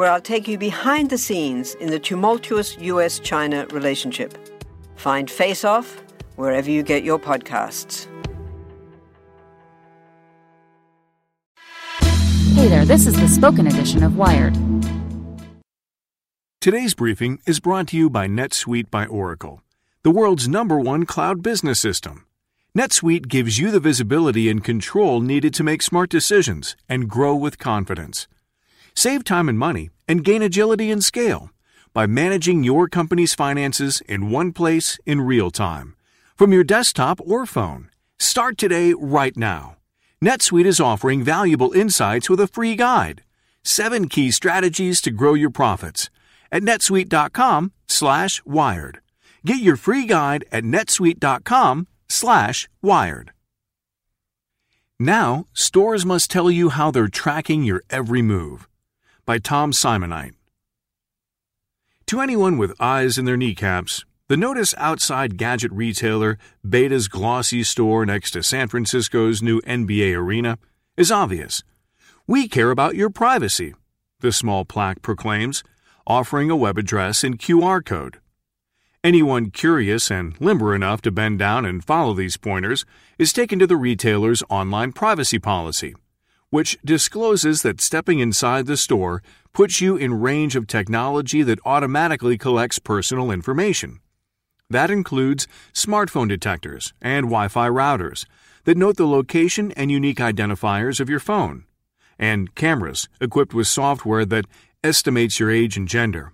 where I'll take you behind the scenes in the tumultuous US China relationship. Find Face Off wherever you get your podcasts. Hey there, this is the spoken edition of Wired. Today's briefing is brought to you by NetSuite by Oracle, the world's number one cloud business system. NetSuite gives you the visibility and control needed to make smart decisions and grow with confidence. Save time and money and gain agility and scale by managing your company's finances in one place in real time from your desktop or phone. Start today right now. NetSuite is offering valuable insights with a free guide. Seven key strategies to grow your profits at netsuite.com slash wired. Get your free guide at netsuite.com slash wired. Now, stores must tell you how they're tracking your every move. By Tom Simonite. To anyone with eyes in their kneecaps, the notice outside gadget retailer b8ta's glossy store next to San Francisco's new NBA arena is obvious. We care about your privacy, the small plaque proclaims, offering a web address and QR code. Anyone curious and limber enough to bend down and follow these pointers is taken to the retailer's online privacy policy, which discloses that stepping inside the store puts you in range of technology that automatically collects personal information. That includes smartphone detectors and Wi Fi routers that note the location and unique identifiers of your phone, and cameras equipped with software that estimates your age and gender.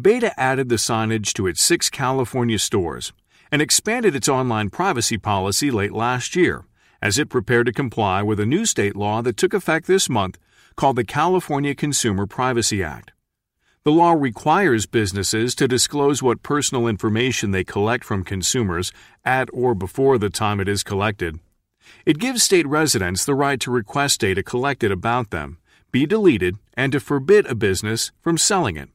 b8ta added the signage to its six California stores and expanded its online privacy policy late last year as it prepared to comply with a new state law that took effect this month called the California Consumer Privacy Act. The law requires businesses to disclose what personal information they collect from consumers at or before the time it is collected. It gives state residents the right to request data collected about them, be deleted, and to forbid a business from selling it.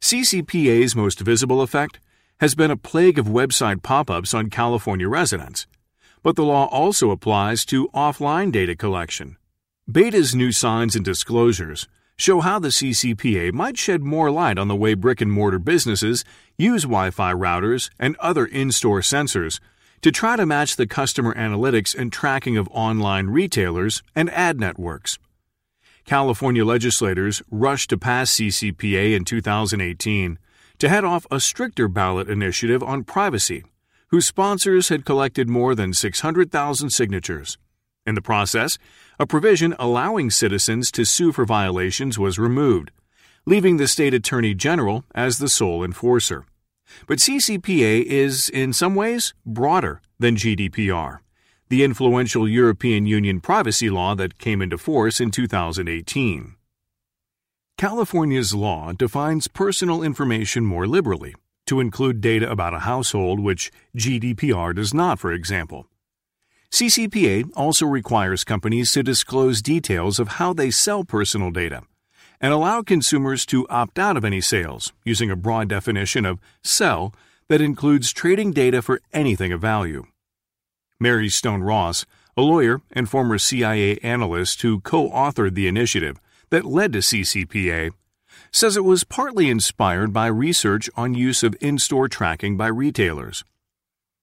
CCPA's most visible effect has been a plague of website pop ups on California residents. But the law also applies to offline data collection. b8ta's new signs and disclosures show how the CCPA might shed more light on the way brick and mortar businesses use Wi Fi routers and other in store sensors to try to match the customer analytics and tracking of online retailers and ad networks. California legislators rushed to pass CCPA in 2018 to head off a stricter ballot initiative on privacy, whose sponsors had collected more than 600,000 signatures. In the process, a provision allowing citizens to sue for violations was removed, leaving the state attorney general as the sole enforcer. But CCPA is, in some ways, broader than GDPR, the influential European Union privacy law that came into force in 2018. California's law defines personal information more liberally, to include data about a household, which GDPR does not, for example. CCPA also requires companies to disclose details of how they sell personal data and allow consumers to opt out of any sales using a broad definition of sell that includes trading data for anything of value. Mary Stone Ross, a lawyer and former CIA analyst who co authored the initiative that led to CCPA, says it was partly inspired by research on use of in store tracking by retailers.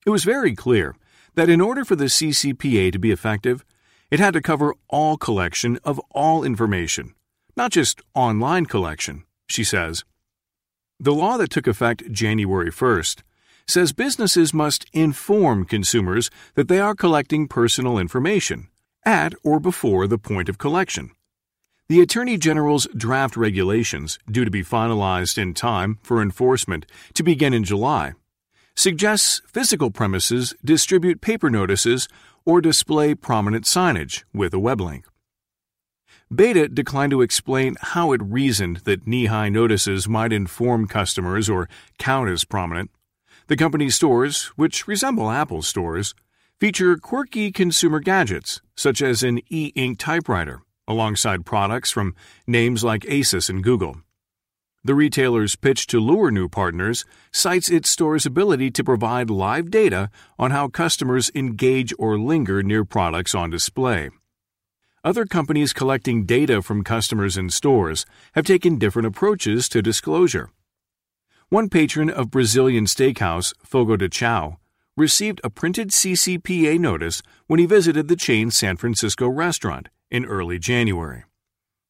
It was very clear that in order for the CCPA to be effective, it had to cover all collection of all information, not just online collection, she says. The law that took effect January 1st says businesses must inform consumers that they are collecting personal information at or before the point of collection. The Attorney General's draft regulations, due to be finalized in time for enforcement to begin in July, suggests physical premises distribute paper notices or display prominent signage with a web link. b8ta declined to explain how it reasoned that knee high notices might inform customers or count as prominent. The company's stores, which resemble Apple stores, feature quirky consumer gadgets, such as an e ink typewriter, alongside products from names like Asus and Google. The retailer's pitch to lure new partners cites its store's ability to provide live data on how customers engage or linger near products on display. Other companies collecting data from customers in stores have taken different approaches to disclosure. One patron of Brazilian steakhouse, Fogo de Chao, received a printed CCPA notice when he visited the chain's San Francisco restaurant in early January.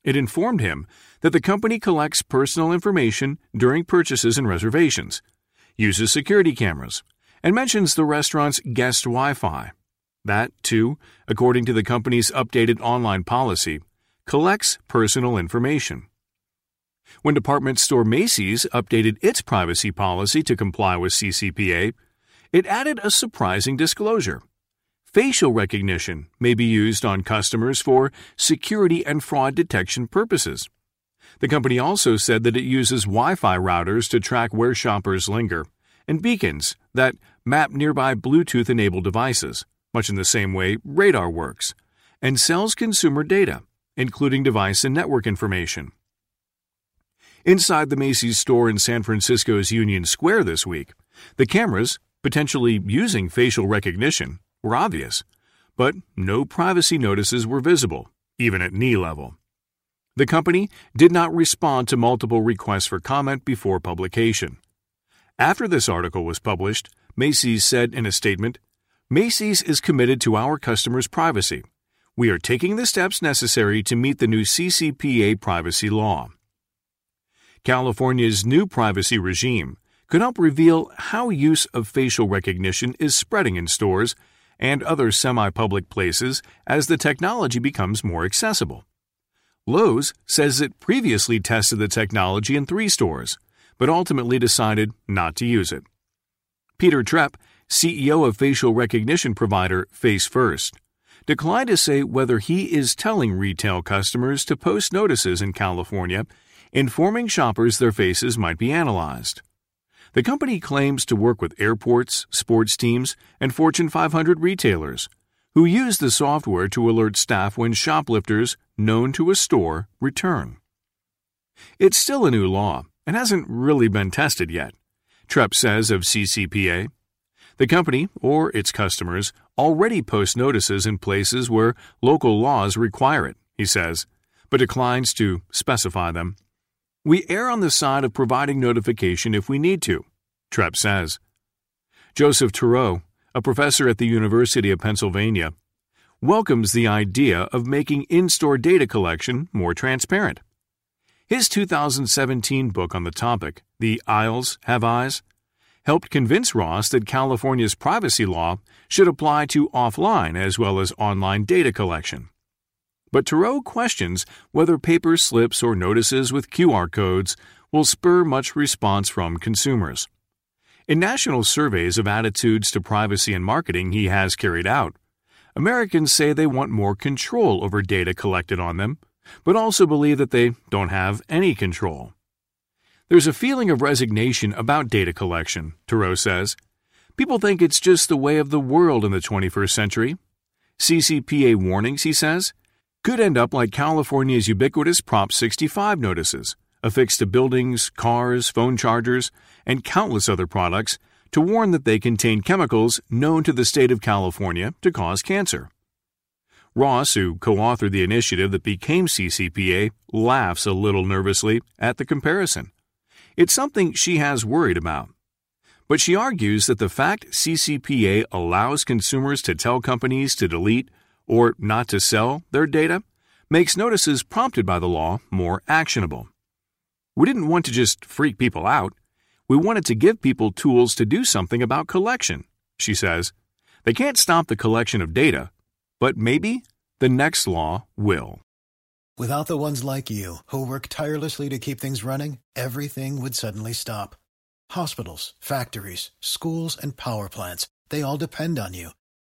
It informed him that the company collects personal information during purchases and reservations, uses security cameras, and mentions the restaurant's guest Wi Fi. That, too, according to the company's updated online policy, collects personal information. When department store Macy's updated its privacy policy to comply with CCPA, it added a surprising disclosure. Facial recognition may be used on customers for security and fraud detection purposes. The company also said that it uses Wi Fi routers to track where shoppers linger and beacons that map nearby Bluetooth enabled devices, much in the same way radar works, and sells consumer data, including device and network information. Inside the Macy's store in San Francisco's Union Square this week, the cameras, potentially using facial recognition, were obvious, but no privacy notices were visible, even at knee level. The company did not respond to multiple requests for comment before publication. After this article was published, Macy's said in a statement Macy's is committed to our customers' privacy. We are taking the steps necessary to meet the new CCPA privacy law. California's new privacy regime could help reveal how use of facial recognition is spreading in stores and other semi public places as the technology becomes more accessible. Lowe's says it previously tested the technology in three stores, but ultimately decided not to use it. Peter Trepp, CEO of facial recognition provider Face First, declined to say whether he is telling retail customers to post notices in California informing shoppers their faces might be analyzed. The company claims to work with airports, sports teams, and Fortune 500 retailers who use the software to alert staff when shoplifters known to a store return. It's still a new law and hasn't really been tested yet, Trepp says of CCPA. The company, or its customers, already post notices in places where local laws require it, he says, but declines to specify them. We err on the side of providing notification if we need to, Trepp says. Joseph Turow, a professor at the University of Pennsylvania, welcomes the idea of making in store data collection more transparent. His 2017 book on the topic, The Aisles Have Eyes, helped convince Ross that California's privacy law should apply to offline as well as online data collection. But Turow questions whether paper slips or notices with QR codes will spur much response from consumers. In national surveys of attitudes to privacy and marketing he has carried out, Americans say they want more control over data collected on them, but also believe that they don't have any control. There's a feeling of resignation about data collection, Turow says. People think it's just the way of the world in the 21st century. CCPA warnings, he says, could end up like California's ubiquitous Prop 65 notices, affixed to buildings, cars, phone chargers, and countless other products to warn that they contain chemicals known to the state of California to cause cancer. Ross, who co authored the initiative that became CCPA, laughs a little nervously at the comparison. It's something she has worried about. But she argues that the fact CCPA allows consumers to tell companies to delete or not to sell their data makes notices prompted by the law more actionable. We didn't want to just freak people out. We wanted to give people tools to do something about collection, she says. They can't stop the collection of data, but maybe the next law will. Without the ones like you, who work tirelessly to keep things running, everything would suddenly stop. Hospitals, factories, schools, and power plants, they all depend on you.